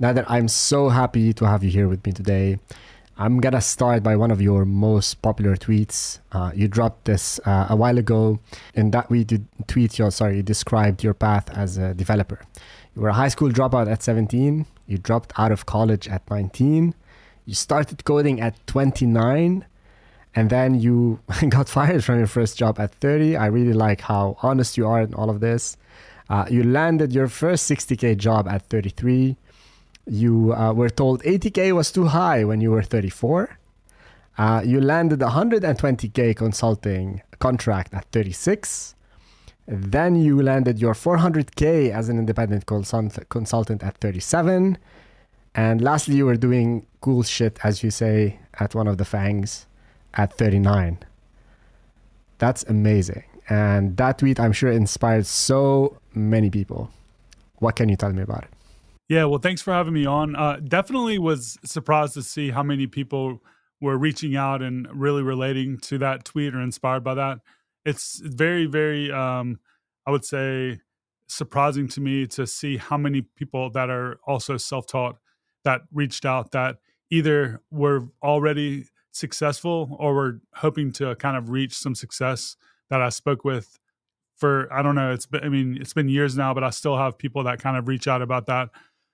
Nader, I'm so happy to have you here with me today. I'm gonna start by one of your most popular tweets. Uh, you dropped this uh, a while ago. In that we did tweet your sorry, you described your path as a developer. You were a high school dropout at 17. You dropped out of college at 19. You started coding at 29, and then you got fired from your first job at 30. I really like how honest you are in all of this. Uh, you landed your first 60k job at 33 you uh, were told 80K was too high when you were 34. Uh, you landed 120K consulting contract at 36. Then you landed your 400K as an independent consult- consultant at 37. And lastly, you were doing cool shit, as you say, at one of the FAANGs at 39. That's amazing. And that tweet, I'm sure, inspired so many people. What can you tell me about it? Yeah, well, thanks for having me on. Uh, definitely was surprised to see how many people were reaching out and really relating to that tweet or inspired by that. It's very, very, um, I would say, surprising to me to see how many people that are also self taught that reached out that either were already successful or were hoping to kind of reach some success that I spoke with for I don't know it's been I mean it's been years now but I still have people that kind of reach out about that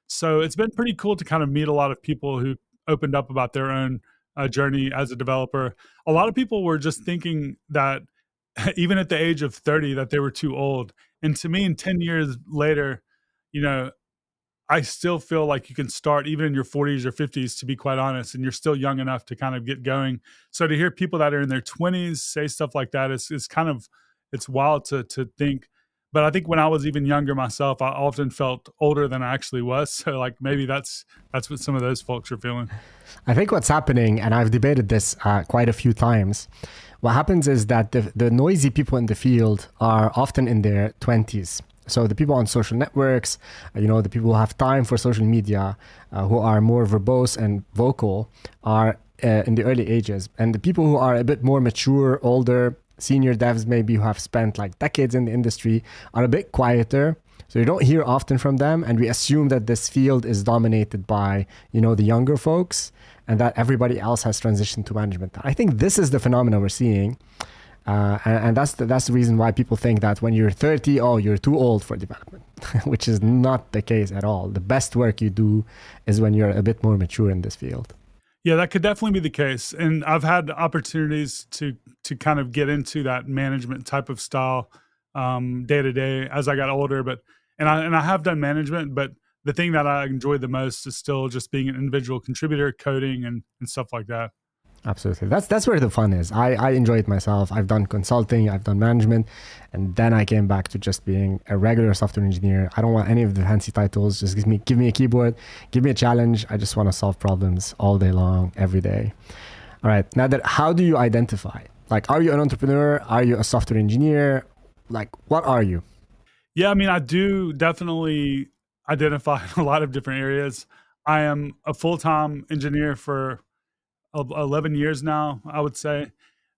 so it's been pretty cool to kind of meet a lot of people who opened up about their own uh, journey as a developer. A lot of people were just thinking that even at the age of 30 that they were too old. And to me, in 10 years later, you know, I still feel like you can start even in your 40s or 50s, to be quite honest, and you're still young enough to kind of get going. So to hear people that are in their 20s say stuff like that is, is kind of it's wild to to think but I think when I was even younger myself, I often felt older than I actually was. So like maybe that's that's what some of those folks are feeling. I think what's happening, and I've debated this uh, quite a few times. What happens is that the, the noisy people in the field are often in their twenties. So the people on social networks, uh, you know, the people who have time for social media, uh, who are more verbose and vocal, are uh, in the early ages, and the people who are a bit more mature, older, senior devs maybe who have spent like decades in the industry are a bit quieter. So you don't hear often from them and we assume that this field is dominated by you know the younger folks and that everybody else has transitioned to management. I think this is the phenomenon we're seeing uh, and, and, that's the, that's the reason why people think that when you're 30 oh you're too old for development which is not the case at all. The best work you do is when you're a bit more mature in this field yeah, that could definitely be the case. And I've had opportunities to to kind of get into that management type of style um, day to day as I got older. But and I and I have done management, but the thing that I enjoy the most is still just being an individual contributor, coding and and stuff like that. Absolutely. That's that's where the fun is. I, I enjoy it myself. I've done consulting, I've done management, and then I came back to just being a regular software engineer. I don't want any of the fancy titles. Just give me give me a keyboard, give me a challenge. I just want to solve problems all day long, every day. All right. Now that how do you identify? Like are you an entrepreneur? Are you a software engineer? Like what are you? Yeah, I mean I do definitely identify in a lot of different areas. I am a full-time engineer for 11 years now, I would say.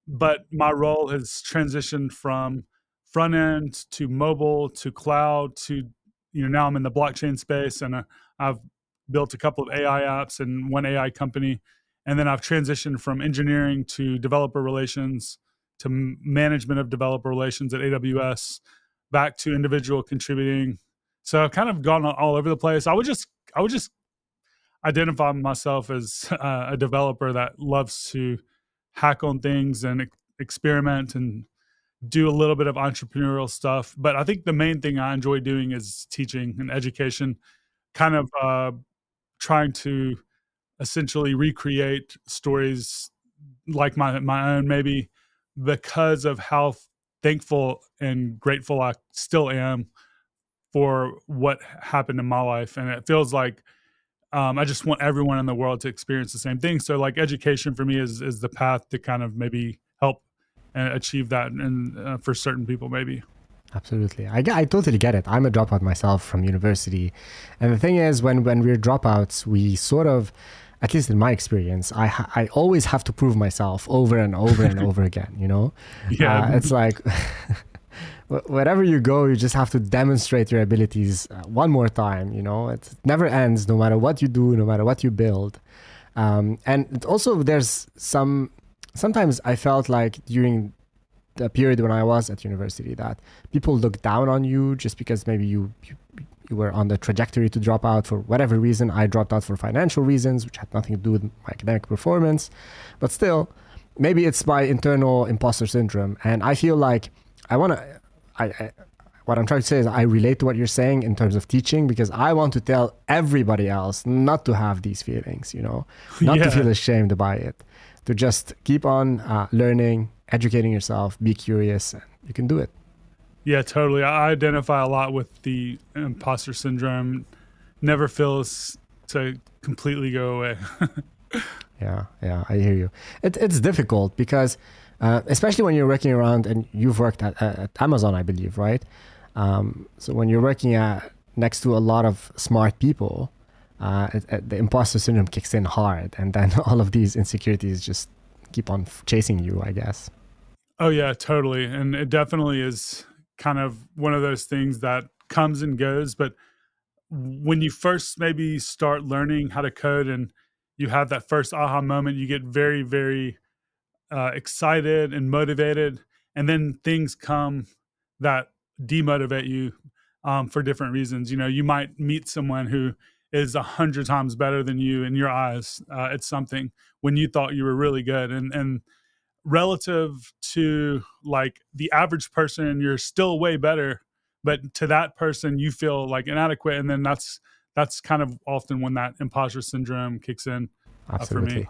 But my role has transitioned from front end to mobile to cloud to, you know, now I'm in the blockchain space and uh, I've built a couple of AI apps and one AI company. And then I've transitioned from engineering to developer relations to management of developer relations at AWS back to individual contributing. So I've kind of gone all over the place. I would just I would just identify myself as uh, a developer that loves to hack on things and experiment and do a little bit of entrepreneurial stuff. But I think the main thing I enjoy doing is teaching and education, kind of uh, trying to essentially recreate stories like my my own, maybe because of how thankful and grateful I still am for what happened in my life, and it feels like um, I just want everyone in the world to experience the same thing. So like education for me is is the path to kind of maybe help and achieve that, and uh, for certain people maybe. Absolutely, I, I totally get it. I'm a dropout myself from university, and the thing is, when when we're dropouts, we sort of at least in my experience, I ha- I always have to prove myself over and over and over again. You know, yeah, uh, it's like wherever you go, you just have to demonstrate your abilities uh, one more time. You know, it never ends, no matter what you do, no matter what you build. Um, and also, there's some. Sometimes I felt like during the period when I was at university that people look down on you just because maybe you, you you were on the trajectory to drop out for whatever reason. I dropped out for financial reasons, which had nothing to do with my academic performance, but still, maybe it's my internal imposter syndrome, and I feel like I want to. I, I what I'm trying to say is I relate to what you're saying in terms of teaching because I want to tell everybody else not to have these feelings, you know, not yeah. to feel ashamed by it, to just keep on uh, learning, educating yourself, be curious, and you can do it. Yeah, totally. I identify a lot with the imposter syndrome. Never feels to completely go away. yeah, yeah, I hear you. It, it's difficult because, uh, especially when you're working around and you've worked at, at Amazon, I believe, right? Um, so when you're working at, next to a lot of smart people, uh, the imposter syndrome kicks in hard, and then all of these insecurities just keep on chasing you, I guess. Oh yeah, totally, and it definitely is kind of one of those things that comes and goes. But when you first maybe start learning how to code and you have that first aha moment, you get very, very uh, excited and motivated, and then things come that demotivate you um, for different reasons. You know, you might meet someone who is a hundred times better than you in your eyes uh, at something when you thought you were really good, and and relative to like the average person, you're still way better, but to that person, you feel like inadequate, and then that's that's kind of often when that imposter syndrome kicks in uh, for me.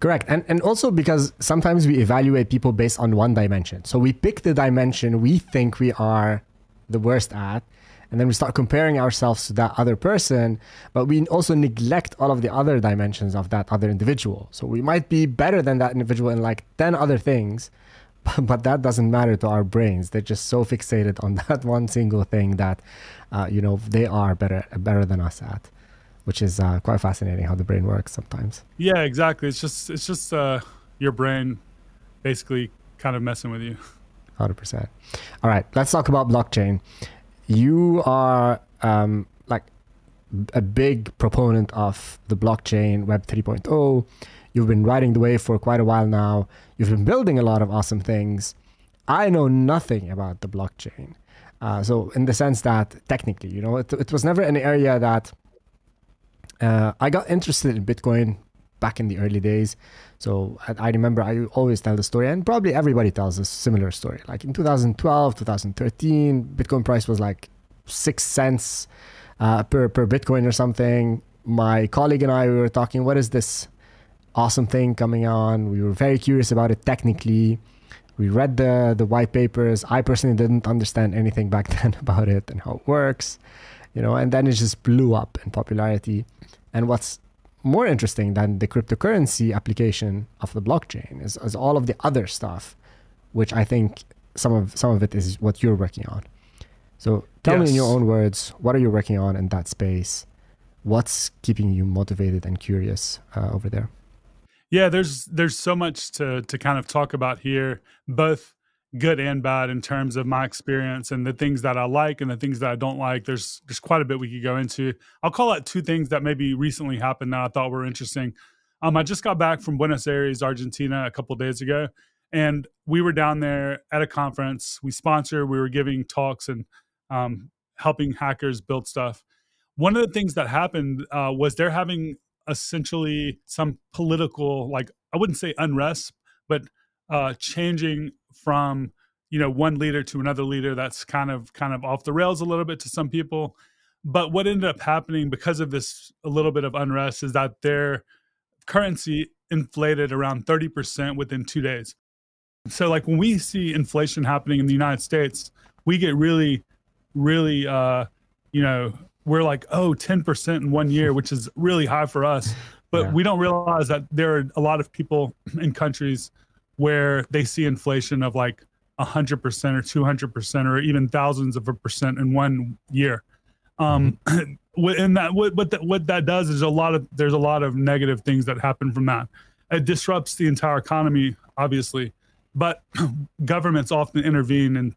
Correct. And and also because sometimes we evaluate people based on one dimension. So we pick the dimension we think we are the worst at, and then we start comparing ourselves to that other person, but we also neglect all of the other dimensions of that other individual. So we might be better than that individual in like 10 other things, but that doesn't matter to our brains. They're just so fixated on that one single thing that, uh, you know, they are better better than us at which is uh, quite fascinating how the brain works sometimes. Yeah, exactly. It's just it's just uh, your brain basically kind of messing with you. Hundred percent. All right, let's talk about blockchain. You are um, like a big proponent of the blockchain Web 3.0. You've been riding the wave for quite a while now. You've been building a lot of awesome things. I know nothing about the blockchain. Uh, so, in the sense that technically, you know, it, it was never an area that uh, I got interested in Bitcoin back in the early days. So I, remember I always tell the story, and probably everybody tells a similar story. Like in 2012, 2013, Bitcoin price was like six cents uh, per per Bitcoin or something. My colleague and I we were talking, what is this awesome thing coming on? We were very curious about it technically. We read the the white papers. I personally didn't understand anything back then about it and how it works, you know. And then it just blew up in popularity. And what's more interesting than the cryptocurrency application of the blockchain is, is all of the other stuff, which I think some of some of it is what you're working on. So tell yes. me in your own words, what are you working on in that space? What's keeping you motivated and curious uh, over there? Yeah, there's there's so much to to kind of talk about here, both good and bad in terms of my experience and the things that I like and the things that I don't like. There's there's quite a bit we could go into. I'll call out two things that maybe recently happened that I thought were interesting. Um, I just got back from Buenos Aires, Argentina, a couple days ago, and we were down there at a conference. We sponsor. We were giving talks and um, helping hackers build stuff. One of the things that happened uh, was they're having essentially some political, like I wouldn't say unrest, but uh, changing from you know one leader to another leader that's kind of kind of off the rails a little bit to some people. But what ended up happening because of this a little bit of unrest is that their currency inflated around 30% within two days. So like when we see inflation happening in the united states we get really really uh you know we're like oh 10% in one year which is really high for us. But yeah. we don't realize that there are a lot of people in countries where they see inflation of like 100% or 200% or even thousands of a percent in one year. Um, mm-hmm. and that what what that, what that does is a lot of there's a lot of negative things that happen from that. It disrupts the entire economy, obviously, but governments often intervene and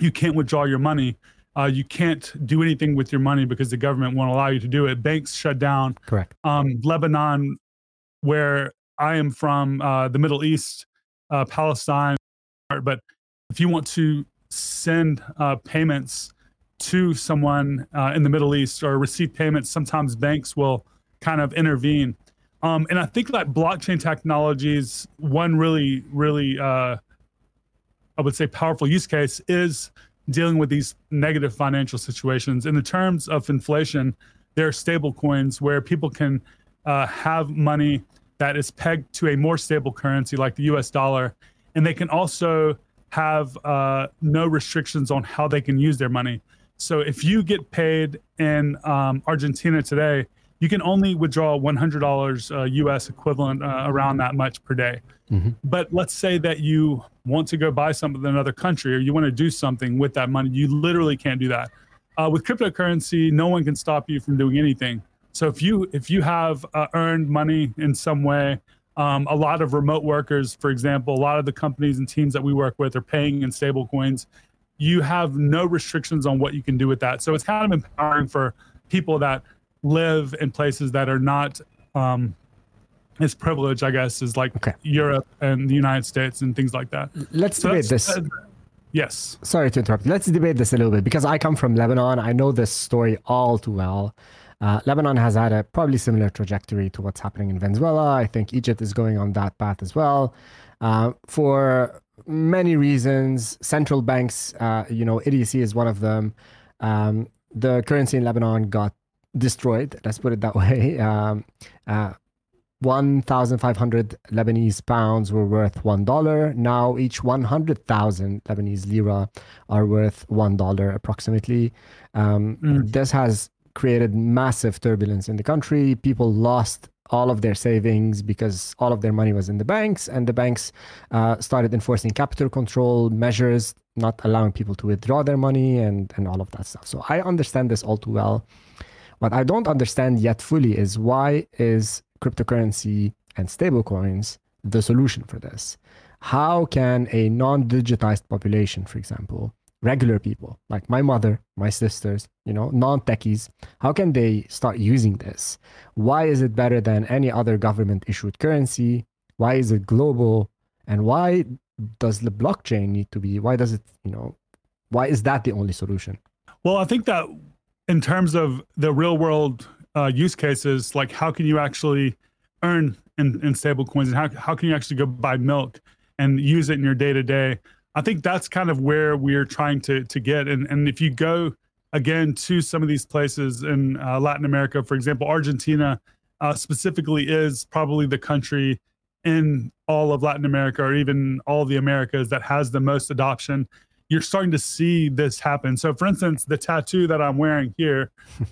you can't withdraw your money. Uh, you can't do anything with your money because the government won't allow you to do it. Banks shut down. Correct. Um, Lebanon, where I am from, uh, the Middle East, uh, Palestine, but if you want to send uh, payments to someone uh, in the Middle East or receive payments, sometimes banks will kind of intervene. Um, and I think that blockchain technologies, one really, really, uh, I would say, powerful use case is dealing with these negative financial situations. In the terms of inflation, there are stable coins where people can uh, have money that is pegged to a more stable currency like the US dollar. And they can also have uh, no restrictions on how they can use their money. So if you get paid in um, Argentina today, you can only withdraw $100 uh, US equivalent uh, around that much per day. Mm-hmm. But let's say that you want to go buy something in another country or you want to do something with that money, you literally can't do that. Uh, with cryptocurrency, no one can stop you from doing anything. So if you if you have uh, earned money in some way, um, a lot of remote workers, for example, a lot of the companies and teams that we work with are paying in stable coins. You have no restrictions on what you can do with that. So it's kind of empowering for people that live in places that are not um, as privileged, I guess, as like okay. Europe and the United States and things like that. Let's so debate this. Uh, yes. Sorry to interrupt. Let's debate this a little bit because I come from Lebanon. I know this story all too well. Uh, Lebanon has had a probably similar trajectory to what's happening in Venezuela. I think Egypt is going on that path as well. Uh, for many reasons, central banks, uh, you know, idiocy is one of them. Um, the currency in Lebanon got destroyed. Let's put it that way. Um, uh, 1,500 Lebanese pounds were worth $1. Now each 100,000 Lebanese lira are worth $1 approximately. Um, mm. This has created massive turbulence in the country. People lost all of their savings because all of their money was in the banks, and the banks uh, started enforcing capital control measures, not allowing people to withdraw their money and, and all of that stuff. So I understand this all too well. What I don't understand yet fully is why is cryptocurrency and stablecoins the solution for this? How can a non-digitized population, for example, regular people like my mother, my sisters, you know, non-techies, how can they start using this? Why is it better than any other government issued currency? Why is it global? And why does the blockchain need to be? Why does it, you know, why is that the only solution? Well, I think that in terms of the real world uh, use cases, like how can you actually earn in, in stable coins and how, how can you actually go buy milk and use it in your day to day? I think that's kind of where we're trying to to get. And and if you go again to some of these places in uh, Latin America, for example, Argentina uh, specifically is probably the country in all of Latin America or even all the Americas that has the most adoption. You're starting to see this happen. So, for instance, the tattoo that I'm wearing here,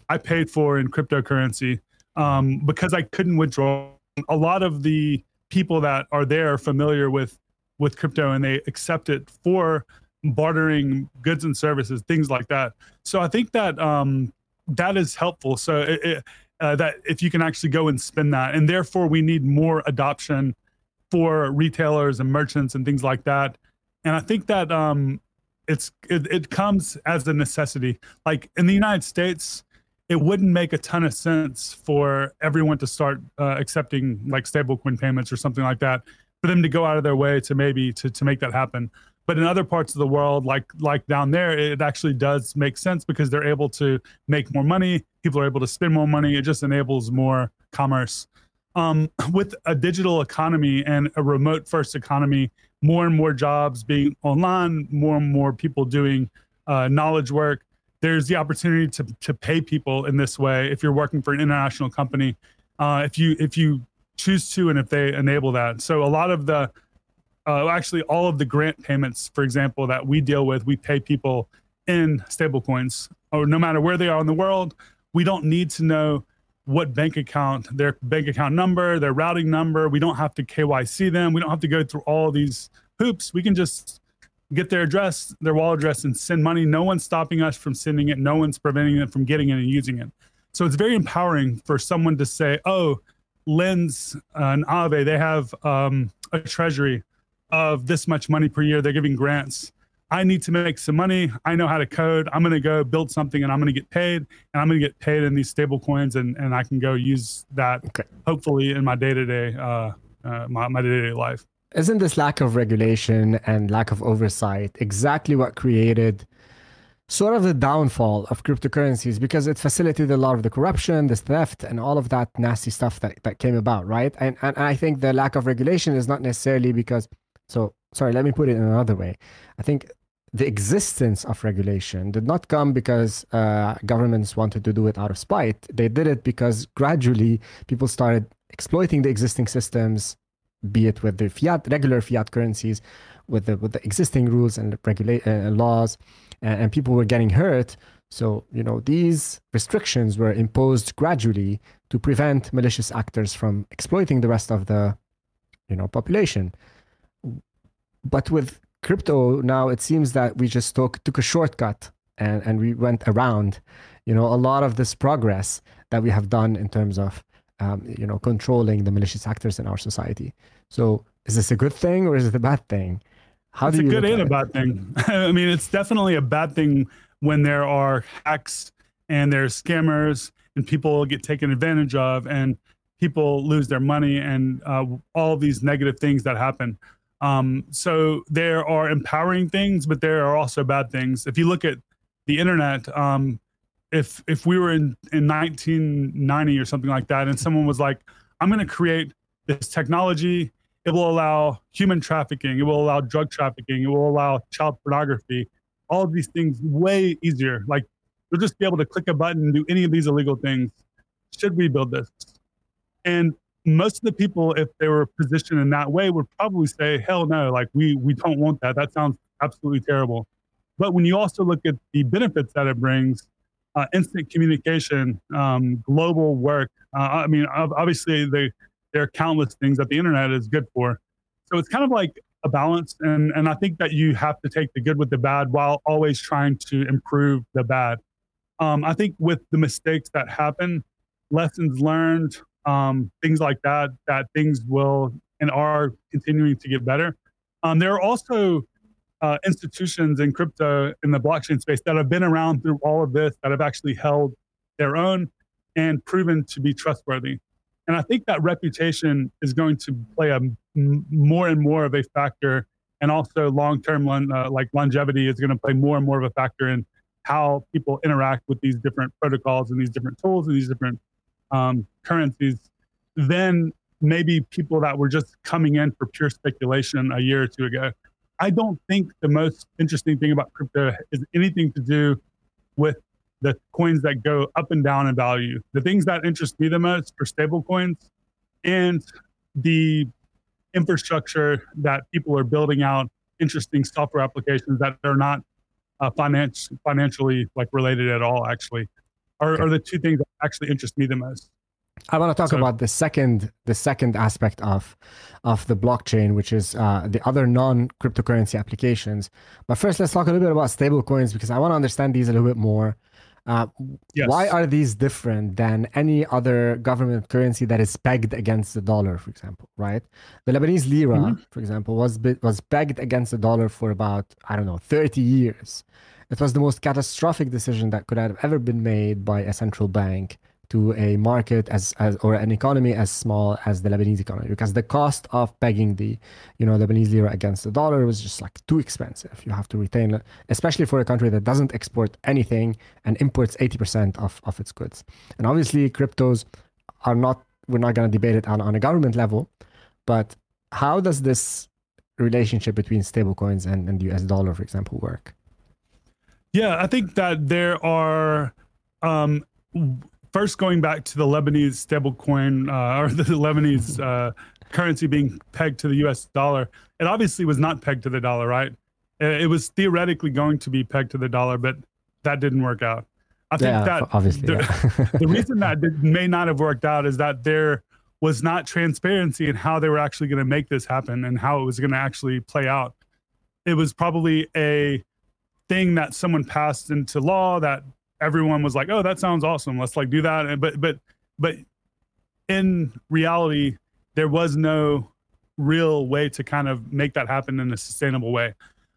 I paid for in cryptocurrency um, because I couldn't withdraw. A lot of the people that are there familiar with with crypto and they accept it for bartering goods and services, things like that. So I think that um, that is helpful. So it, it, uh, that if you can actually go and spend that, and therefore we need more adoption for retailers and merchants and things like that. And I think that um, it's it, it comes as a necessity. Like in the United States, it wouldn't make a ton of sense for everyone to start uh, accepting like stablecoin payments or something like that for them to go out of their way to maybe to, to make that happen. But in other parts of the world like like down there it actually does make sense because they're able to make more money. People are able to spend more money. It just enables more commerce. Um, with a digital economy and a remote first economy more and more jobs being online more and more people doing uh, knowledge work there's the opportunity to, to pay people in this way. If you're working for an international company uh, if you if you choose to and if they enable that. So a lot of the uh, actually all of the grant payments, for example, that we deal with, we pay people in stablecoins or no matter where they are in the world. We don't need to know what bank account, their bank account number, their routing number. We don't have to KYC them. We don't have to go through all these hoops. We can just get their address, their wallet address, and send money. No one's stopping us from sending it. No one's preventing them from getting it and using it. So it's very empowering for someone to say, oh, Lens and Aave, they have um, a treasury of this much money per year. They're giving grants. I need to make some money. I know how to code. I'm going to go build something and I'm going to get paid and I'm going to get paid in these stable coins and, and I can go use that okay. hopefully in my day to day, my, my day to day life. Isn't this lack of regulation and lack of oversight exactly what created sort of the downfall of cryptocurrencies because it facilitated a lot of the corruption, the theft, and all of that nasty stuff that, that came about, right? And, and I think the lack of regulation is not necessarily because, so sorry, let me put it in another way. I think the existence of regulation did not come because uh, governments wanted to do it out of spite. They did it because gradually people started exploiting the existing systems, be it with the fiat, regular fiat currencies, with the with the existing rules and regulate uh, laws, and, and people were getting hurt. So you know these restrictions were imposed gradually to prevent malicious actors from exploiting the rest of the you know population. But with crypto now it seems that we just took took a shortcut and and we went around you know a lot of this progress that we have done in terms of um, you know controlling the malicious actors in our society so is this a good thing or is it a bad thing how it's a good and a bad thing i mean it's definitely a bad thing when there are hacks and there's scammers and people get taken advantage of and people lose their money and uh, all these negative things that happen um, so there are empowering things, but there are also bad things. If you look at the internet, um, if if we were in in 1990 or something like that, and someone was like, "I'm going to create this technology. It will allow human trafficking. It will allow drug trafficking. It will allow child pornography. All of these things way easier. Like you'll just be able to click a button and do any of these illegal things. Should we build this?" And most of the people, if they were positioned in that way, would probably say, "Hell no! Like we we don't want that. That sounds absolutely terrible." But when you also look at the benefits that it brings, uh, instant communication, um, global work. Uh, I mean, obviously, they, there are countless things that the internet is good for. So it's kind of like a balance, and and I think that you have to take the good with the bad while always trying to improve the bad. Um, I think with the mistakes that happen, lessons learned, um, things like that, that things will and are continuing to get better. Um, there are also uh, institutions in crypto in the blockchain space that have been around through all of this that have actually held their own and proven to be trustworthy. And I think that reputation is going to play a m- more and more of a factor, and also long-term uh, like longevity is going to play more and more of a factor in how people interact with these different protocols and these different tools and these different um, currencies Then maybe people that were just coming in for pure speculation a year or two ago. I don't think the most interesting thing about crypto is anything to do with the coins that go up and down in value. The things that interest me the most are stable coins and the infrastructure that people are building out interesting software applications that are not uh, finance, financially like related at all actually are, okay. are the two things that actually interest me the most. I want to talk so, about the second the second aspect of of the blockchain, which is uh, the other non cryptocurrency applications. But first, let's talk a little bit about stablecoins because I want to understand these a little bit more. Uh, yes. Why are these different than any other government currency that is pegged against the dollar, for example? Right, the Lebanese lira, mm-hmm. for example, was was pegged against the dollar for about I don't know thirty years. It was the most catastrophic decision that could have ever been made by a central bank to a market as, as or an economy as small as the Lebanese economy because the cost of pegging the you know Lebanese lira against the dollar was just like too expensive. You have to retain especially for a country that doesn't export anything and imports 80% of, of its goods. And obviously cryptos are not we're not going to debate it on, on a government level, but how does this relationship between stablecoins and, and the US dollar, for example, work? Yeah, I think that there are um, first going back to the Lebanese stablecoin uh, or the Lebanese uh, currency being pegged to the U.S. dollar. It obviously was not pegged to the dollar, right? It was theoretically going to be pegged to the dollar, but that didn't work out. I think yeah, that obviously the, yeah. the reason that may not have worked out is that there was not transparency in how they were actually going to make this happen and how it was going to actually play out. It was probably a thing that someone passed into law that everyone was like, "Oh, that sounds awesome. Let's like do that." And, but but but in reality, there was no real way to kind of make that happen in a sustainable way.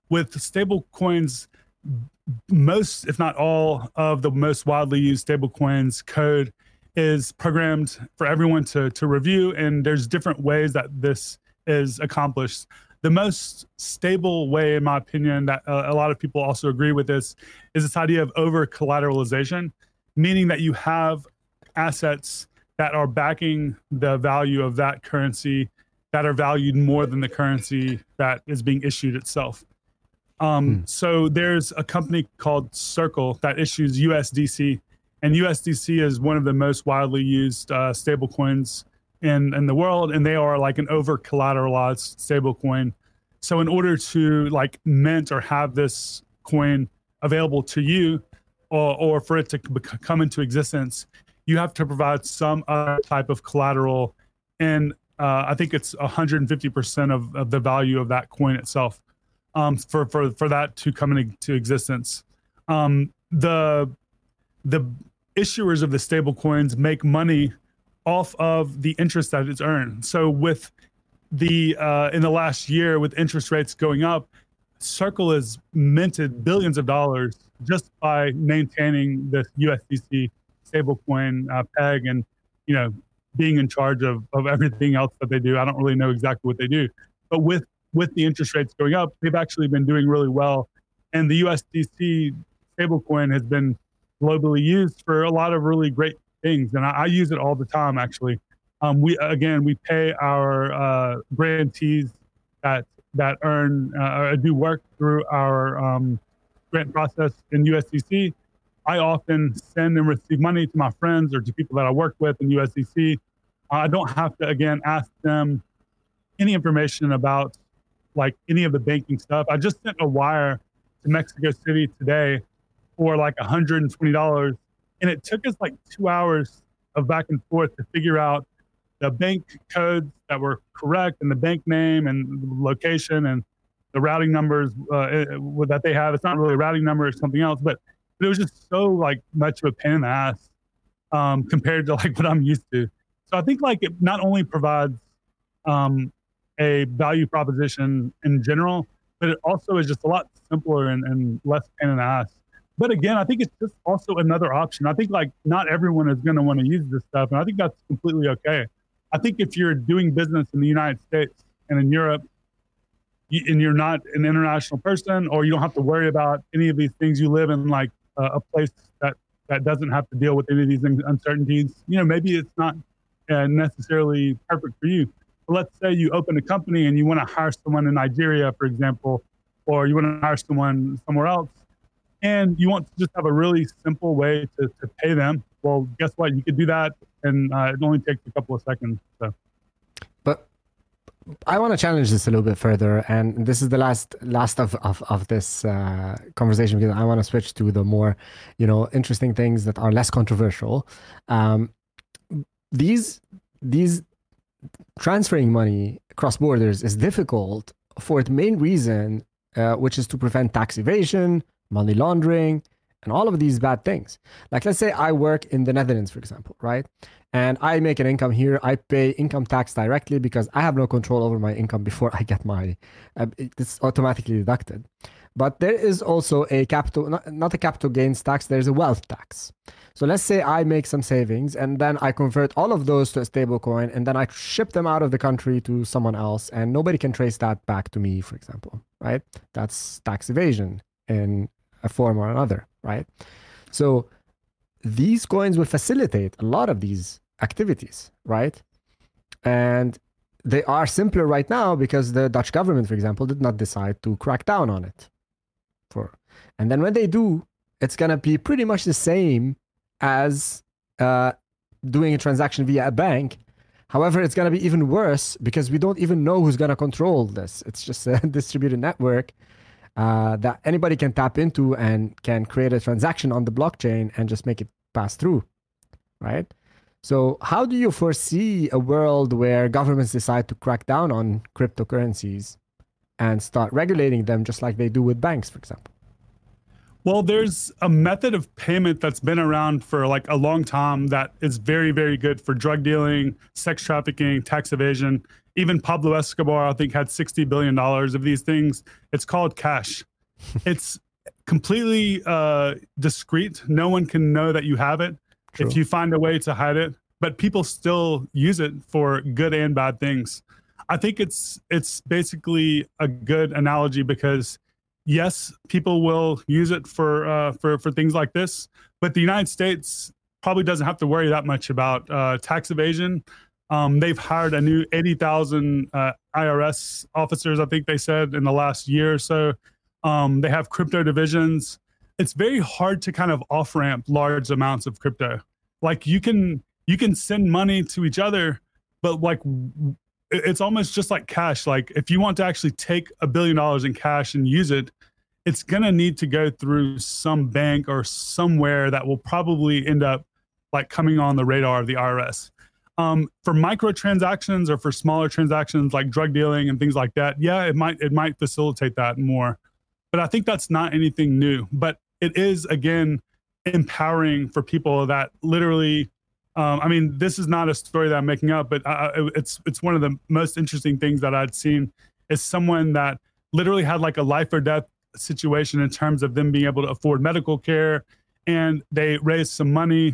with stable coins, most, if not all, of the most widely used stable coins code is programmed for everyone to, to review. And there's different ways that this is accomplished. The most stable way, in my opinion, that uh, a lot of people also agree with this is this idea of over collateralization, meaning that you have assets that are backing the value of that currency that are valued more than the currency that is being issued itself. Um, hmm. So there's a company called Circle that issues USDC, and USDC is one of the most widely used uh, stable coins in, in the world, and they are like an over collateralized stable coin. So in order to like mint or have this coin available to you, or, or for it to come into existence, you have to provide some other type of collateral. And uh, I think it's 150% of, of the value of that coin itself um, for, for, for that to come into existence. Um, the, the issuers of the stable coins make money off of the interest that it's earned. So with the uh, in the last year, with interest rates going up, Circle has minted billions of dollars just by maintaining this USDC stablecoin uh, peg and you know being in charge of of everything else that they do. I don't really know exactly what they do, but with with the interest rates going up, they've actually been doing really well, and the USDC stablecoin has been globally used for a lot of really great things, and I, I use it all the time. Actually, um, we again we pay our uh, grantees that that earn uh, do work through our um, grant process in USDC I often send and receive money to my friends or to people that I work with in USDC. I don't have to again ask them any information about like any of the banking stuff. I just sent a wire to Mexico City today for like $120 and it took us like 2 hours of back and forth to figure out the bank codes that were correct and the bank name and location and the routing numbers uh, that they have. It's not really a routing number, it's something else, but it was just so like much of a pain in the ass um, compared to like what I'm used to. So I think like it not only provides um, a value proposition in general, but it also is just a lot simpler and, and less pain in the ass. But again, I think it's just also another option. I think like not everyone is going to want to use this stuff, and I think that's completely okay. I think if you're doing business in the United States and in Europe, and you're not an international person, or you don't have to worry about any of these things, you live in like a place that that doesn't have to deal with any of these uncertainties. You know, maybe it's not uh, necessarily perfect for you. But let's say you open a company and you want to hire someone in Nigeria, for example, or you want to hire someone somewhere else, and you want to just have a really simple way to, to pay them. Well, guess what? You could do that, and uh, it only takes a couple of seconds. So. I want to challenge this a little bit further, and this is the last last of of, of this uh, conversation because I want to switch to the more, you know, interesting things that are less controversial. Um, these these transferring money across borders is difficult for the main reason, uh, which is to prevent tax evasion, money laundering, and all of these bad things. Like, let's say I work in the Netherlands, for example, right? and I make an income here. I pay income tax directly because I have no control over my income before I get my. Uh, it's automatically deducted. But there is also a capital, not, not a capital gains tax. There's a wealth tax. So let's say I make some savings and then I convert all of those to a stable coin and then I ship them out of the country to someone else and nobody can trace that back to me, for example, right? That's tax evasion in a form or another, right? So these coins will facilitate a lot of these activities, right? And they are simpler right now because the Dutch government, for example, did not decide to crack down on it. For and then when they do, it's gonna be pretty much the same as uh, doing a transaction via a bank. However, it's gonna be even worse because we don't even know who's gonna control this. It's just a distributed network uh, that anybody can tap into and can create a transaction on the blockchain and just make it pass through, right? So, how do you foresee a world where governments decide to crack down on cryptocurrencies and start regulating them just like they do with banks, for example? Well, there's a method of payment that's been around for like a long time that is very, very good for drug dealing, sex trafficking, tax evasion. Even Pablo Escobar, I think, had $60 billion of these things. It's called cash. it's completely uh, discreet. No one can know that you have it True. if you find a way to hide it, but people still use it for good and bad things. I think it's it's basically a good analogy because yes, people will use it for uh, for for things like this, but the United States probably doesn't have to worry that much about uh, tax evasion. Um, they've hired a new 80,000 uh, IRS officers, I think they said, in the last year or so. Um, they have crypto divisions. It's very hard to kind of off ramp large amounts of crypto. Like you can you can send money to each other, but like it's almost just like cash. Like if you want to actually take a billion dollars in cash and use it, it's to need to go through some bank or somewhere that will probably end up like coming on the radar of the IRS. Um, for micro transactions or for smaller transactions like drug dealing and things like that, yeah, it might it might facilitate that more. But I think that's not anything new. But it is again empowering for people that literally um, I mean, this is not a story that I'm making up, but uh, it's it's one of the most interesting things that I'd seen is someone that literally had like a life or death situation in terms of them being able to afford medical care, and they raised some money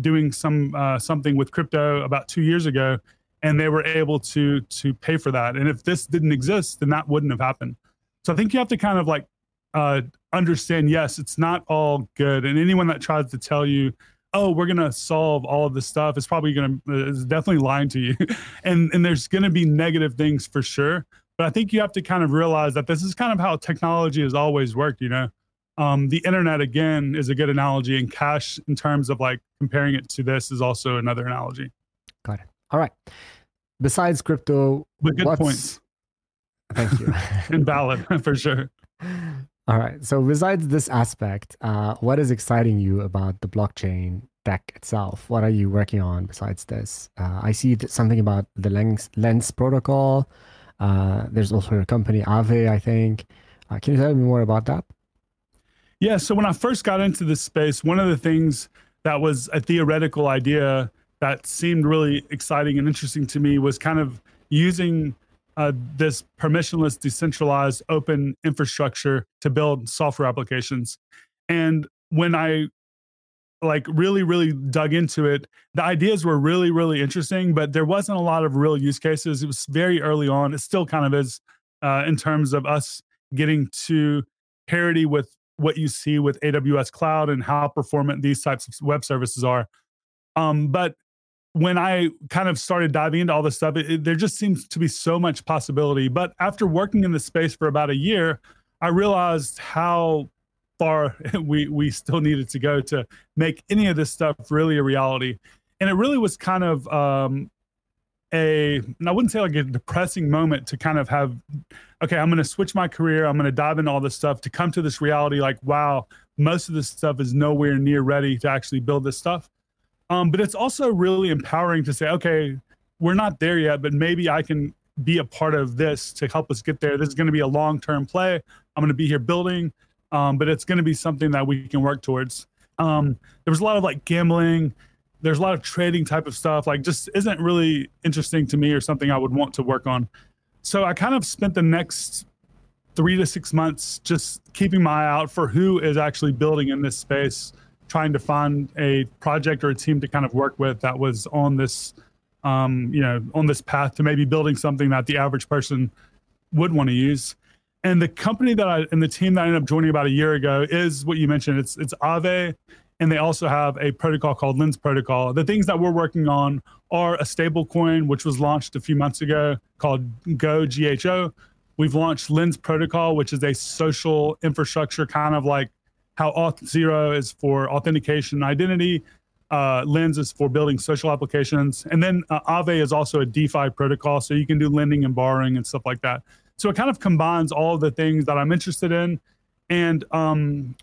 doing some uh, something with crypto about two years ago, and they were able to to pay for that. And if this didn't exist, then that wouldn't have happened. So I think you have to kind of like uh, understand. Yes, it's not all good, and anyone that tries to tell you oh, we're gonna solve all of this stuff. It's probably gonna it's definitely lying to you, and and there's gonna be negative things for sure. But I think you have to kind of realize that this is kind of how technology has always worked. You know, um, the internet again is a good analogy, and cash in terms of like comparing it to this is also another analogy. Got it. All right. Besides crypto, but good points. Thank you. Invalid for sure. All right. So besides this aspect, uh, what is exciting you about the blockchain tech itself? What are you working on besides this? Uh, I see something about the Lens, Lens protocol. Uh, there's also a company, Aave I think. Uh, can you tell me more about that? Yeah. So when I first got into this space, one of the things that was a theoretical idea that seemed really exciting and interesting to me was kind of using uh, this permissionless, decentralized, open infrastructure to build software applications. And when I like really, really dug into it, the ideas were really, really interesting, but there wasn't a lot of real use cases. It was very early on. It still kind of is uh, in terms of us getting to parity with what you see with AWS Cloud and how performant these types of web services are. Um, but when I kind of started diving into all this stuff, it, it, there just seems to be so much possibility. But after working in the space for about a year, I realized how far we we still needed to go to make any of this stuff really a reality. And it really was kind of um, a, I wouldn't say like a depressing moment to kind of have, okay, I'm going to switch my career. I'm going to dive into all this stuff to come to this reality like, wow, most of this stuff is nowhere near ready to actually build this stuff. Um, but it's also really empowering to say, okay, we're not there yet, but maybe I can be a part of this to help us get there. This is going to be a long term play. I'm going to be here building, um, but it's going to be something that we can work towards. Um, there was a lot of like gambling. There's a lot of trading type of stuff, like just isn't really interesting to me or something I would want to work on. So I kind of spent the next three to six months just keeping my eye out for who is actually building in this space trying to find a project or a team to kind of work with that was on this um, you know on this path to maybe building something that the average person would want to use and the company that I and the team that I ended up joining about a year ago is what you mentioned. It's it's Aave, and they also have a protocol called Lens Protocol. The things that we're working on are a stable coin, which was launched a few months ago called Go GHO. We've launched Lens Protocol, which is a social infrastructure kind of like how Auth0 is for authentication and identity. Uh, Lens is for building social applications. And then uh, is also a DeFi protocol, so you can do lending and borrowing and stuff like that. So it kind of combines all the things that I'm interested in. And um,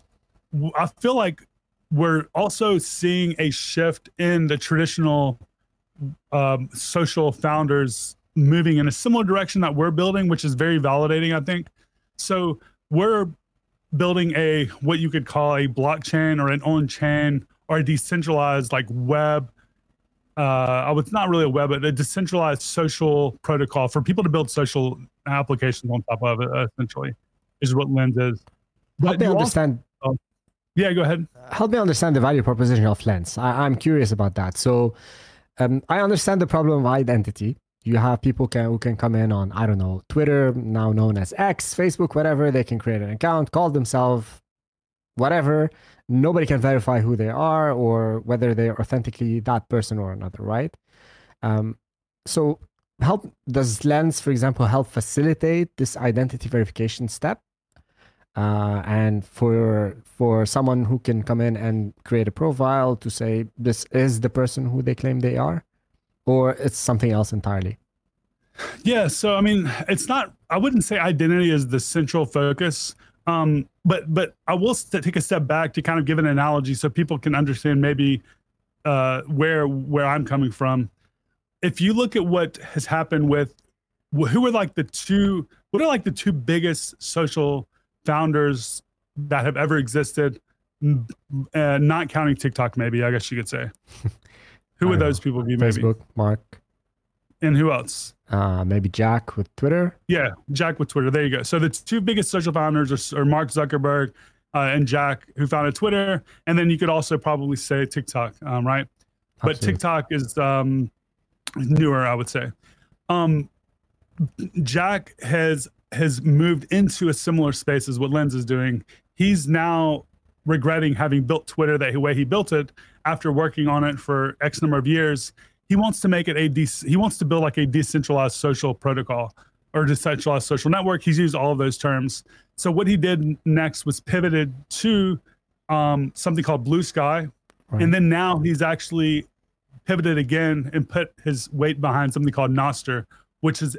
I feel like we're also seeing a shift in the traditional um, social founders moving in a similar direction that we're building, which is very validating, I think. So we're building a what you could call a blockchain or an on-chain or a decentralized like web uh, it's not really a web, but a decentralized social protocol for people to build social applications on top of it. Essentially, is what Lens is. But me understand. Also, oh, yeah, go ahead. Help me understand the value proposition of Lens. I, am curious about that. So, um, I understand the problem of identity. You have people can, who can come in on I don't know Twitter, now known as X, Facebook, whatever. They can create an account, call themselves whatever nobody can verify who they are or whether they're authentically that person or another, right? Um, so help does Lens, for example, help facilitate this identity verification step? Uh, and for for someone who can come in and create a profile to say this is the person who they claim they are, or it's something else entirely. Yeah, so I mean, it's not. I wouldn't say identity is the central focus. Um, but but I will st- take a step back to kind of give an analogy so people can understand maybe uh, where where I'm coming from. If you look at what has happened with who are like the two what are like the two biggest social founders that have ever existed, uh, not counting TikTok, maybe I guess you could say. who would those know. people be? Maybe Facebook, Mark, and who else? Uh, maybe Jack with Twitter. Yeah, Jack with Twitter. There you go. So the two biggest social founders are, are Mark Zuckerberg uh, and Jack, who founded Twitter, and then you could also probably say TikTok, um, right? Absolutely. But TikTok is um, newer, I would say. Um, Jack has has moved into a similar space as what Lens is doing. He's now regretting having built Twitter that way he built it after working on it for X number of years he wants to make it a de- he wants to build like a decentralized social protocol or decentralized social network. He's used all of those terms. So what he did next was pivoted to um, something called Bluesky, right. and then now he's actually pivoted again and put his weight behind something called Nostr, which is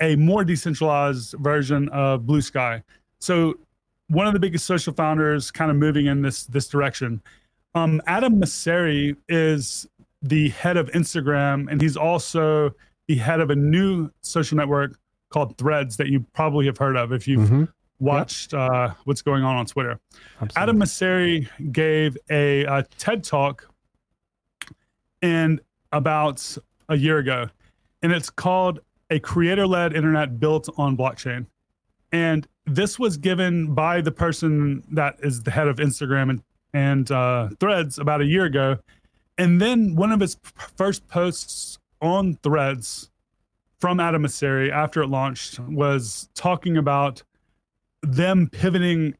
a more decentralized version of Bluesky. So one of the biggest social founders kind of moving in this this direction. Um, Adam Mosseri is the head of Instagram, and he's also the head of a new social network called Threads that you probably have heard of if you've mm-hmm. watched yep. uh, what's going on on Twitter. Absolutely. Adam Mosseri gave a, a TED talk and about a year ago, and it's called "A Creator-Led Internet Built on Blockchain." And this was given by the person that is the head of Instagram and, and uh, Threads about a year ago, and then one of his first posts on Threads from Adam Mosseri after it launched was talking about them pivoting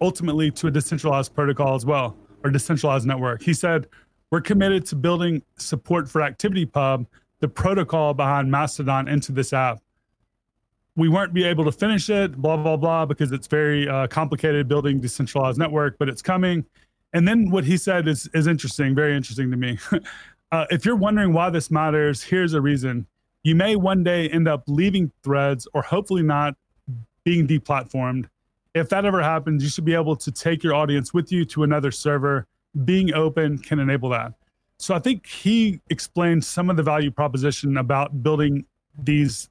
ultimately to a decentralized protocol as well, or decentralized network. He said, We're committed to building support for ActivityPub, the protocol behind Mastodon, into this app. We weren't be able to finish it, blah, blah, blah, because it's very uh, complicated building decentralized network, but it's coming. And then what he said is is interesting, very interesting to me. uh, if you're wondering why this matters, here's a reason. You may one day end up leaving Threads, or hopefully not being deplatformed. If that ever happens, you should be able to take your audience with you to another server. Being open can enable that. So I think he explained some of the value proposition about building these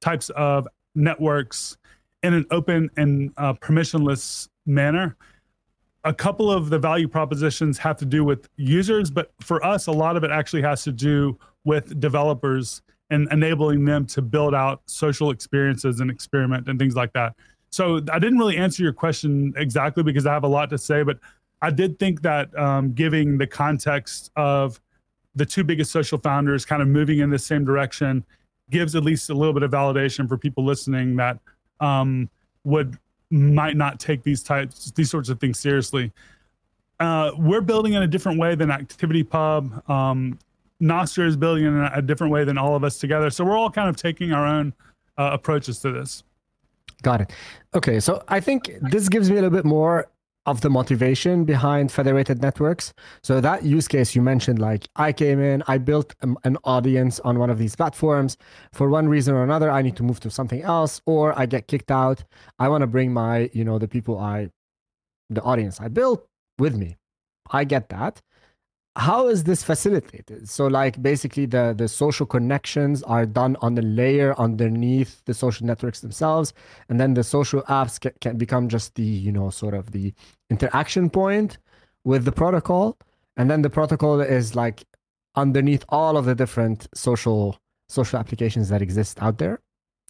types of networks in an open and uh, permissionless manner a couple of the value propositions have to do with users, but for us, a lot of it actually has to do with developers and enabling them to build out social experiences and experiment and things like that. So I didn't really answer your question exactly because I have a lot to say, but I did think that um, giving the context of the two biggest social founders kind of moving in the same direction gives at least a little bit of validation for people listening that um, would might not take these types these sorts of things seriously. Uh, we're building in a different way than ActivityPub. Um, Nostr is building in a different way than all of us together. So we're all kind of taking our own uh, approaches to this. Got it. Okay, so I think this gives me a little bit more of the motivation behind federated networks. So that use case you mentioned, like I came in, I built an audience on one of these platforms. For one reason or another, I need to move to something else, or I get kicked out. I want to bring my, you know, the people I, the audience I built with me. I get that. How is this facilitated? So, like, basically, the the social connections are done on the layer underneath the social networks themselves, and then the social apps can, can become just the you know sort of the interaction point with the protocol, and then the protocol is like underneath all of the different social social applications that exist out there.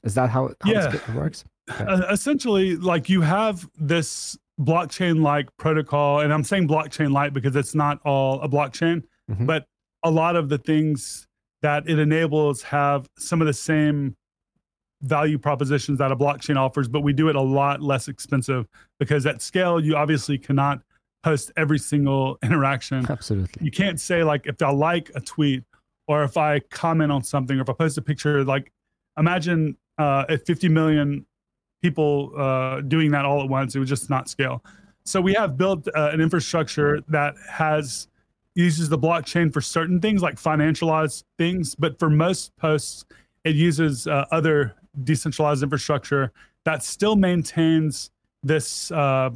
Is that how, how yeah. it works? Okay. essentially, like you have this blockchain like protocol, and I'm saying blockchain like because it's not all a blockchain, mm-hmm. but a lot of the things that it enables have some of the same value propositions that a blockchain offers, but we do it a lot less expensive because at scale, you obviously cannot post every single interaction. Absolutely. You can't say, like, if I like a tweet or if I comment on something or if I post a picture, like, imagine uh, if 50 million people uh, doing that all at once. It would just not scale. So we have built uh, an infrastructure that has uses the blockchain for certain things like financialized things, but for most posts, it uses uh, other decentralized infrastructure that still maintains this, uh,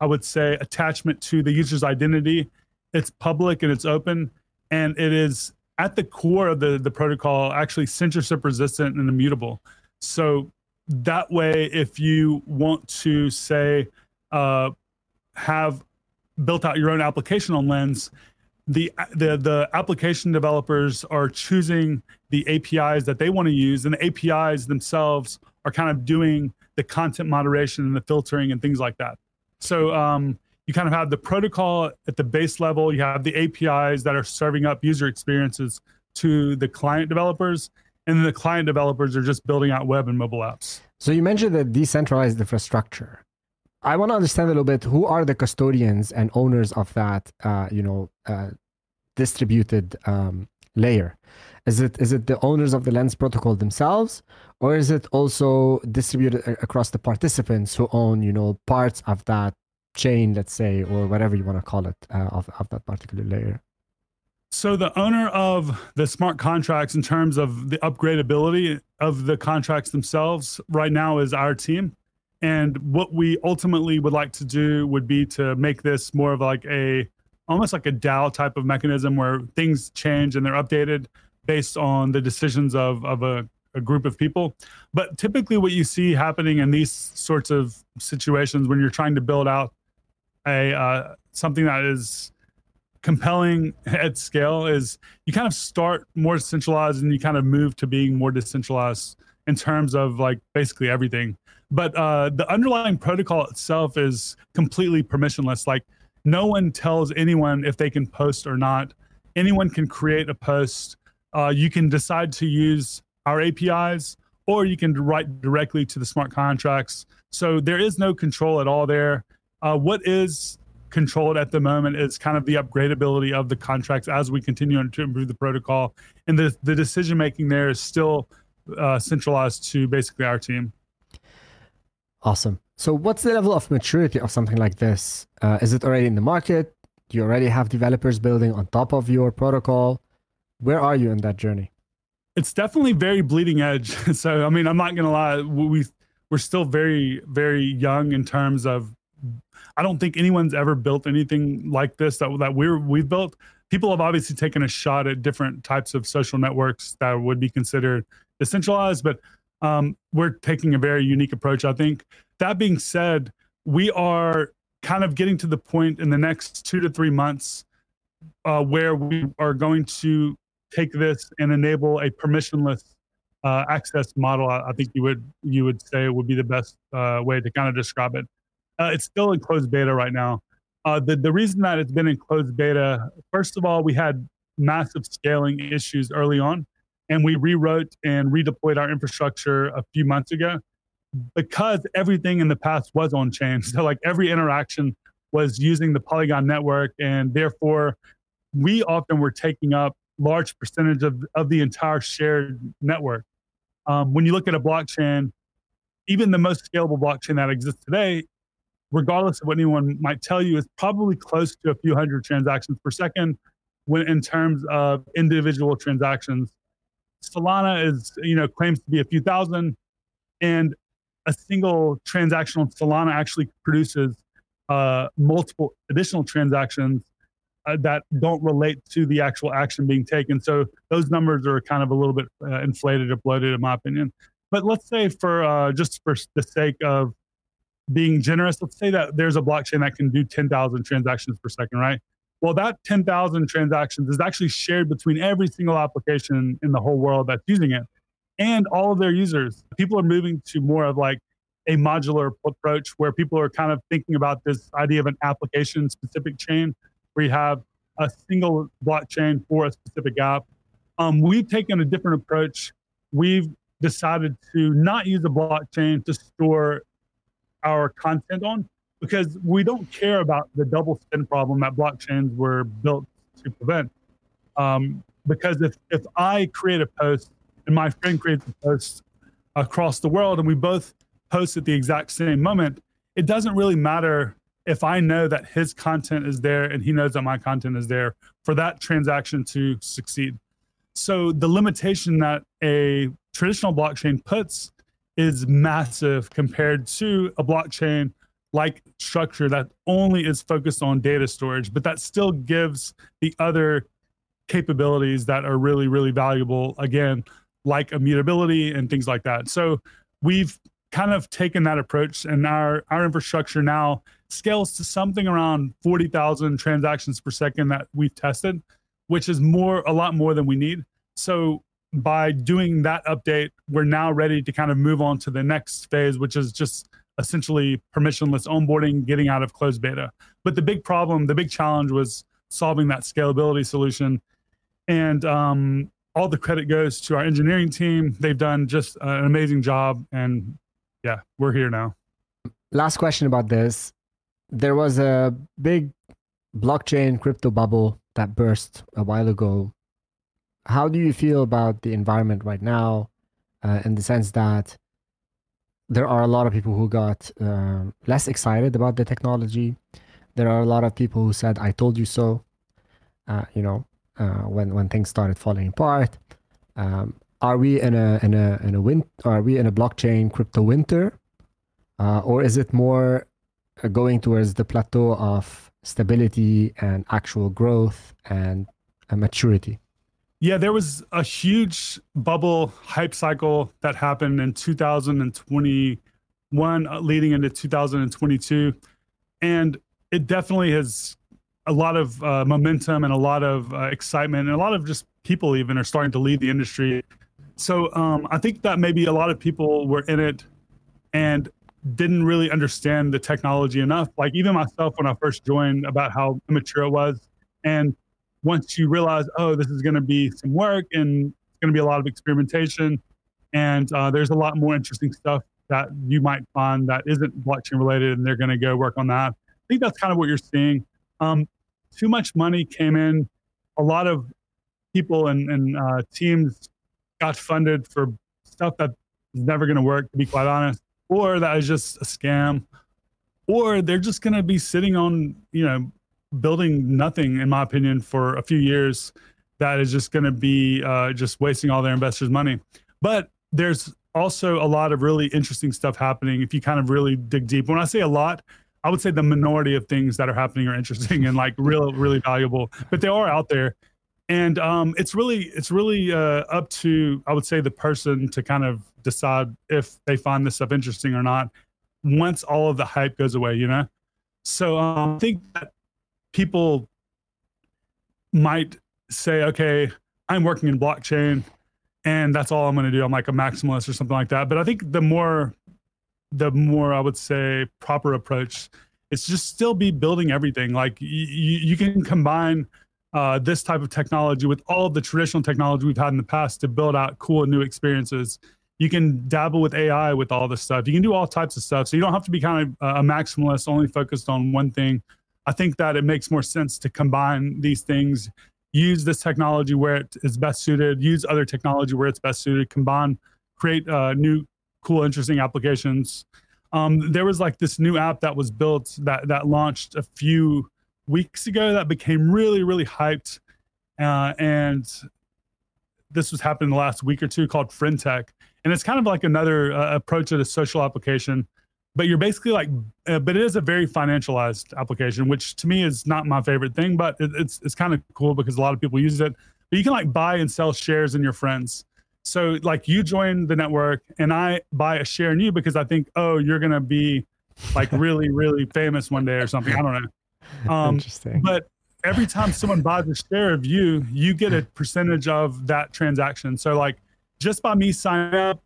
I would say, attachment to the user's identity. It's public and it's open, and it is at the core of the the protocol actually censorship resistant and immutable. So that way, if you want to say uh, have built out your own application on Lens, the the the application developers are choosing the APIs that they want to use, and the APIs themselves are kind of doing the content moderation and the filtering and things like that. So um, you kind of have the protocol at the base level. You have the APIs that are serving up user experiences to the client developers, and the client developers are just building out web and mobile apps. So you mentioned the decentralized infrastructure. I want to understand a little bit who are the custodians and owners of that, uh, you know, uh, distributed um, layer. Is it is it the owners of the Lens protocol themselves, or is it also distributed across the participants who own, you know, parts of that chain, let's say, or whatever you want to call it, uh, of of that particular layer? So the owner of the smart contracts, in terms of the upgradability of the contracts themselves, right now is our team. And what we ultimately would like to do would be to make this more of like a almost like a DAO type of mechanism where things change and they're updated based on the decisions of of a, a group of people. But typically, what you see happening in these sorts of situations when you're trying to build out a uh, something that is compelling at scale is you kind of start more centralized and you kind of move to being more decentralized in terms of like basically everything. But uh, the underlying protocol itself is completely permissionless. Like no one tells anyone if they can post or not. Anyone can create a post. Uh, you can decide to use our APIs or you can write directly to the smart contracts. So there is no control at all there. Uh, what is controlled at the moment is kind of the upgradability of the contracts as we continue to improve the protocol. And the, the decision making there is still uh, centralized to basically our team. Awesome. So, what's the level of maturity of something like this? Uh, is it already in the market? Do you already have developers building on top of your protocol? Where are you in that journey? It's definitely very bleeding edge. so, I mean, I'm not going to lie. We we're still very very young in terms of I don't think anyone's ever built anything like this that that we're we've built. People have obviously taken a shot at different types of social networks that would be considered decentralized, but um, we're taking a very unique approach. I think. That being said, we are kind of getting to the point in the next two to three months uh, where we are going to take this and enable a permissionless uh, access model. I, I, think you would you would say would be the best uh, way to kind of describe it. Uh, it's still in closed beta right now. Uh, the the reason that it's been in closed beta, first of all, we had massive scaling issues early on, and we rewrote and redeployed our infrastructure a few months ago because everything in the past was on chain. So like every interaction was using the Polygon network, and therefore we often were taking up large percentage of, of the entire shared network. Um, when you look at a blockchain, even the most scalable blockchain that exists today regardless of what anyone might tell you, is probably close to a few hundred transactions per second when in terms of individual transactions. Solana is, you know, claims to be a few thousand, and a single transaction on Solana actually produces uh, multiple additional transactions uh, that don't relate to the actual action being taken. So those numbers are kind of a little bit uh, inflated or bloated, in my opinion. But let's say, for uh, just for the sake of being generous, let's say that there's a blockchain that can do 10,000 transactions per second, right? Well, that 10,000 transactions is actually shared between every single application in the whole world that's using it and all of their users. People are moving to more of like a modular approach where people are kind of thinking about this idea of an application specific chain where you have a single blockchain for a specific app. Um, we've taken a different approach. We've decided to not use a blockchain to store our content on because we don't care about the double spend problem that blockchains were built to prevent. Um, because if, if I create a post and my friend creates a post across the world and we both post at the exact same moment, it doesn't really matter if I know that his content is there and he knows that my content is there for that transaction to succeed. So the limitation that a traditional blockchain puts is massive compared to a blockchain like structure that only is focused on data storage, but that still gives the other capabilities that are really, really valuable, again, like immutability and things like that. So we've kind of taken that approach and our, our infrastructure now scales to something around 40,000 transactions per second that we've tested, which is more, a lot more than we need. So by doing that update, we're now ready to kind of move on to the next phase, which is just essentially permissionless onboarding, getting out of closed beta. But the big problem, the big challenge was solving that scalability solution. And um, all the credit goes to our engineering team. They've done just an amazing job. And yeah, we're here now. Last question about this. There was a big blockchain crypto bubble that burst a while ago how do you feel about the environment right now uh, in the sense that there are a lot of people who got uh, less excited about the technology. There are a lot of people who said i told you so uh, you know uh, when when things started falling apart. Um, are we in a in a in a win are we in a blockchain crypto winter? Uh, or is it more uh, going towards the plateau of stability and actual growth and maturity yeah, there was a huge bubble hype cycle that happened in 2021, uh, leading into 2022. And it definitely has a lot of uh, momentum and a lot of uh, excitement, and a lot of just people even are starting to leave the industry. So um, I think that maybe a lot of people were in it and didn't really understand the technology enough. Like even myself, when I first joined, about how immature it was. And once you realize, oh, this is going to be some work and it's going to be a lot of experimentation, and uh, there's a lot more interesting stuff that you might find that isn't blockchain related, and they're going to go work on that. I think that's kind of what you're seeing. Um, too much money came in. A lot of people and, and uh, teams got funded for stuff that is never going to work, to be quite honest, or that is just a scam, or they're just going to be sitting on, you know, building nothing, in my opinion, for a few years that is just going to be uh, just wasting all their investors' money. But there's also a lot of really interesting stuff happening if you kind of really dig deep. When I say a lot, I would say the minority of things that are happening are interesting and like real, really valuable, but they are out there. And um, it's really, it's really uh, up to, I would say, the person to kind of decide if they find this stuff interesting or not. Once all of the hype goes away, you know. So um, I think that people might say, okay, I'm working in blockchain and that's all I'm going to do. I'm like a maximalist or something like that. But I think the more, the more I would say proper approach is just still be building everything. Like you, you can combine uh, this type of technology with all of the traditional technology we've had in the past to build out cool new experiences. You can dabble with AI with all this stuff. You can do all types of stuff. So you don't have to be kind of a maximalist, only focused on one thing. I think that it makes more sense to combine these things, use this technology where it is best suited, use other technology where it's best suited, combine, create uh, new, cool, interesting applications. Um, there was like this new app that was built that that launched a few weeks ago that became really, really hyped, uh, and this was happening the last week or two called FriendTech, and it's kind of like another uh, approach to a social application but you're basically like, uh, but it is a very financialized application, which to me is not my favorite thing, but it, it's it's kind of cool because a lot of people use it. But you can like buy and sell shares in your friends. So like you join the network and I buy a share in you because I think, oh, you're gonna be like really, really famous one day or something. I don't know. Um, Interesting. But every time someone buys a share of you, you get a percentage of that transaction. So like just by me signing up,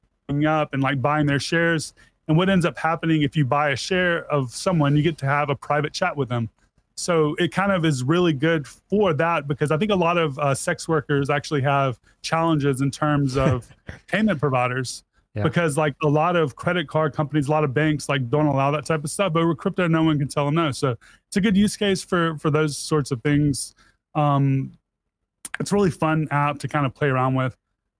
up and like buying their shares, and what ends up happening if you buy a share of someone, you get to have a private chat with them. So it kind of is really good for that because I think a lot of uh, sex workers actually have challenges in terms of payment providers. Yeah. Because like a lot of credit card companies, a lot of banks like don't allow that type of stuff. But with crypto, no one can tell them no. So it's a good use case for for those sorts of things. Um, it's a really fun app to kind of play around with.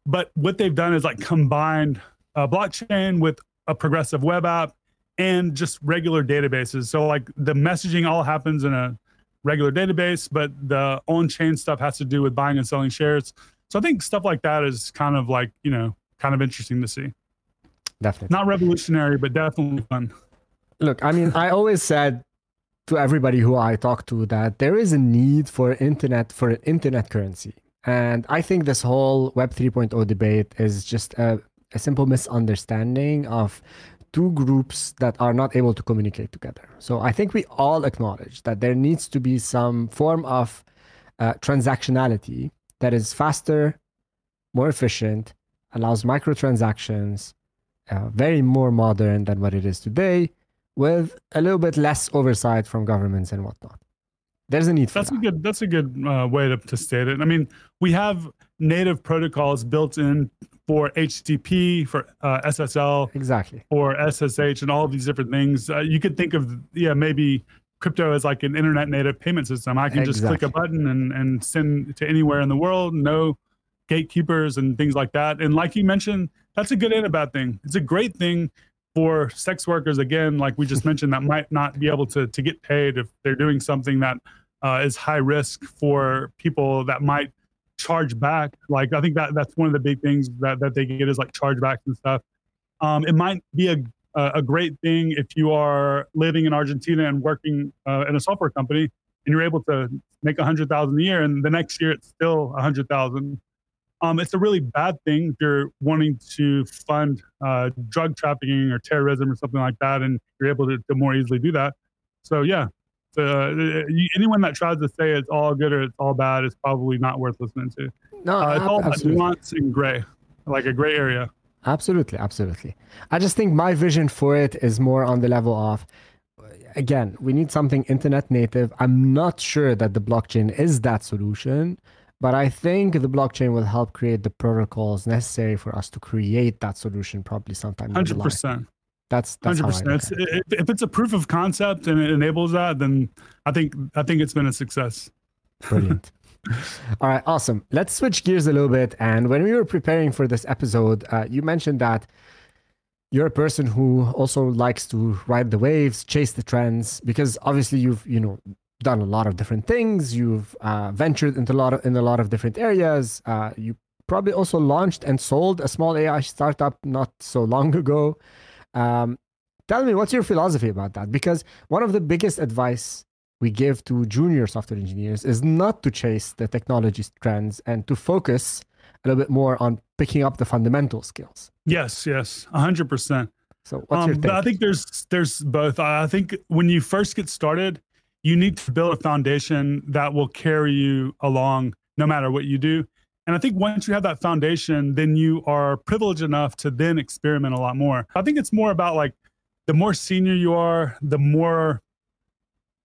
But what they've done is like combined uh, blockchain with a progressive web app and just regular databases. So like the messaging all happens in a regular database, but the on-chain stuff has to do with buying and selling shares. So I think stuff like that is kind of like, you know, kind of interesting to see. Definitely. Not revolutionary, but definitely fun. Look, I mean, I always said to everybody who I talk to that there is a need for internet for an internet currency. And I think this whole Web 3.0 debate is just a a simple misunderstanding of two groups that are not able to communicate together. So I think we all acknowledge that there needs to be some form of uh, transactionality that is faster, more efficient, allows microtransactions, uh, very more modern than what it is today, with a little bit less oversight from governments and whatnot. There's a need for that's that. a good that's a good uh, way to, to state it. I mean, we have native protocols built in for HTTP, for uh, SSL, exactly, for SSH, and all of these different things. Uh, you could think of yeah maybe crypto as like an internet native payment system. I can exactly. just click a button and and send to anywhere in the world. No gatekeepers and things like that. And like you mentioned, that's a good and a bad thing. It's a great thing for sex workers again, like we just mentioned, that might not be able to to get paid if they're doing something that uh, is high risk for people that might charge back. Like I think that that's one of the big things that, that they get is like chargebacks and stuff. Um, it might be a a great thing if you are living in Argentina and working uh, in a software company and you're able to make a hundred thousand a year and the next year it's still a hundred thousand. Um, it's a really bad thing if you're wanting to fund uh, drug trafficking or terrorism or something like that, and you're able to, to more easily do that. So yeah, uh, anyone that tries to say it's all good or it's all bad is probably not worth listening to. No, uh, it's all nuance and gray, like a gray area. Absolutely, absolutely. I just think my vision for it is more on the level of, again, we need something internet native. I'm not sure that the blockchain is that solution, but I think the blockchain will help create the protocols necessary for us to create that solution probably sometime. Hundred percent. That's hundred percent. If, if it's a proof of concept and it enables that, then I think I think it's been a success. Brilliant. All right, awesome. Let's switch gears a little bit. And when we were preparing for this episode, uh, you mentioned that you're a person who also likes to ride the waves, chase the trends, because obviously you've you know done a lot of different things. You've uh, ventured into a lot of in a lot of different areas. Uh, you probably also launched and sold a small AI startup not so long ago. Um, tell me, what's your philosophy about that? Because one of the biggest advice we give to junior software engineers is not to chase the technology trends and to focus a little bit more on picking up the fundamental skills. Yes, yes, hundred percent. So, what's um, your take? I think there's there's both. I think when you first get started, you need to build a foundation that will carry you along no matter what you do. And I think once you have that foundation, then you are privileged enough to then experiment a lot more. I think it's more about like the more senior you are, the more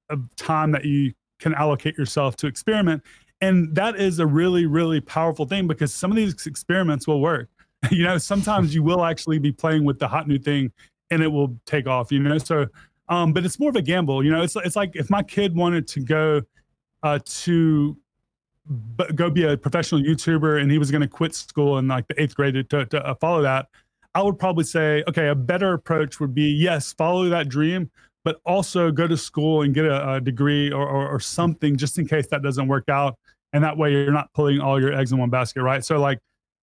of time that you can allocate yourself to experiment. And that is a really, really powerful thing because some of these experiments will work. you know, sometimes you will actually be playing with the hot new thing and it will take off, you know? So, um, but it's more of a gamble, you know, it's, it's like if my kid wanted to go uh, to go be a professional YouTuber and he was going to quit school in like the eighth grade to, to uh, follow that, I would probably say, okay, a better approach would be yes, follow that dream, but also go to school and get a, a degree or, or, or, something just in case that doesn't work out. And that way you're not pulling all your eggs in one basket, right? So, like,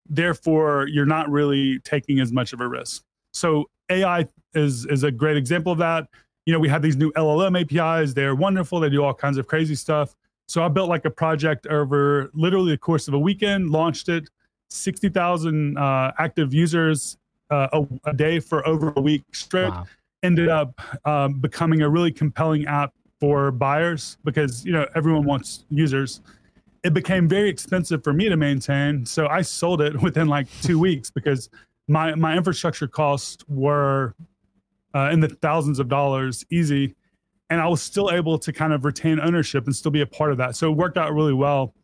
therefore, you're not really taking as much of a risk. So, AI is is a great example of that. You know, we have these new LLM APIs. They're wonderful. They do all kinds of crazy stuff. So I built like a project over literally the course of a weekend, launched it, 60,000 uh, active users uh, a, a, day for over a week straight. Wow. Ended up um, becoming a really compelling app for buyers because you know everyone wants users. It became very expensive for me to maintain, so I sold it within like two weeks because my my infrastructure costs were uh, in the thousands of dollars easy and I was still able to kind of retain ownership and still be a part of that. So it worked out really well.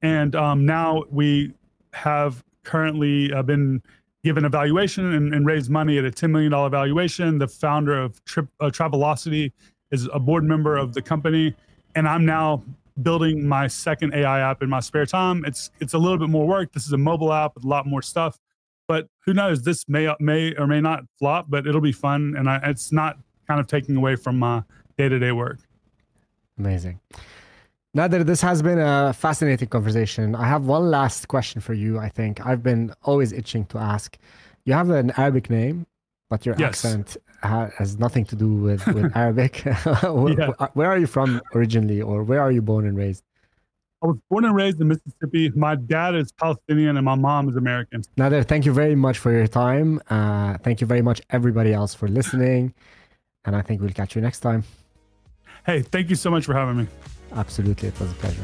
And um, now we have currently uh, been given a valuation and, and, raised money at a $10 million valuation. The founder of Trip, uh, Travelocity is a board member of the company. And I'm now building my second AI app in my spare time. It's it's a little bit more work. This is a mobile app with a lot more stuff. But who knows? This may may or may not flop, but it'll be fun. And I, it's not kind of taking away from my day to day work. Amazing. Nader, this has been a fascinating conversation. I have one last question for you. I think I've been always itching to ask. You have an Arabic name, but your yes. accent has nothing to do with, with Arabic. where, yeah. where are you from originally, or where are you born and raised? I was born and raised in Mississippi. My dad is Palestinian and my mom is American. Nader, thank you very much for your time. Uh, thank you very much, everybody else, for listening. And I think we'll catch you next time. Hey, thank you so much for having me. Absolutely. It was a pleasure.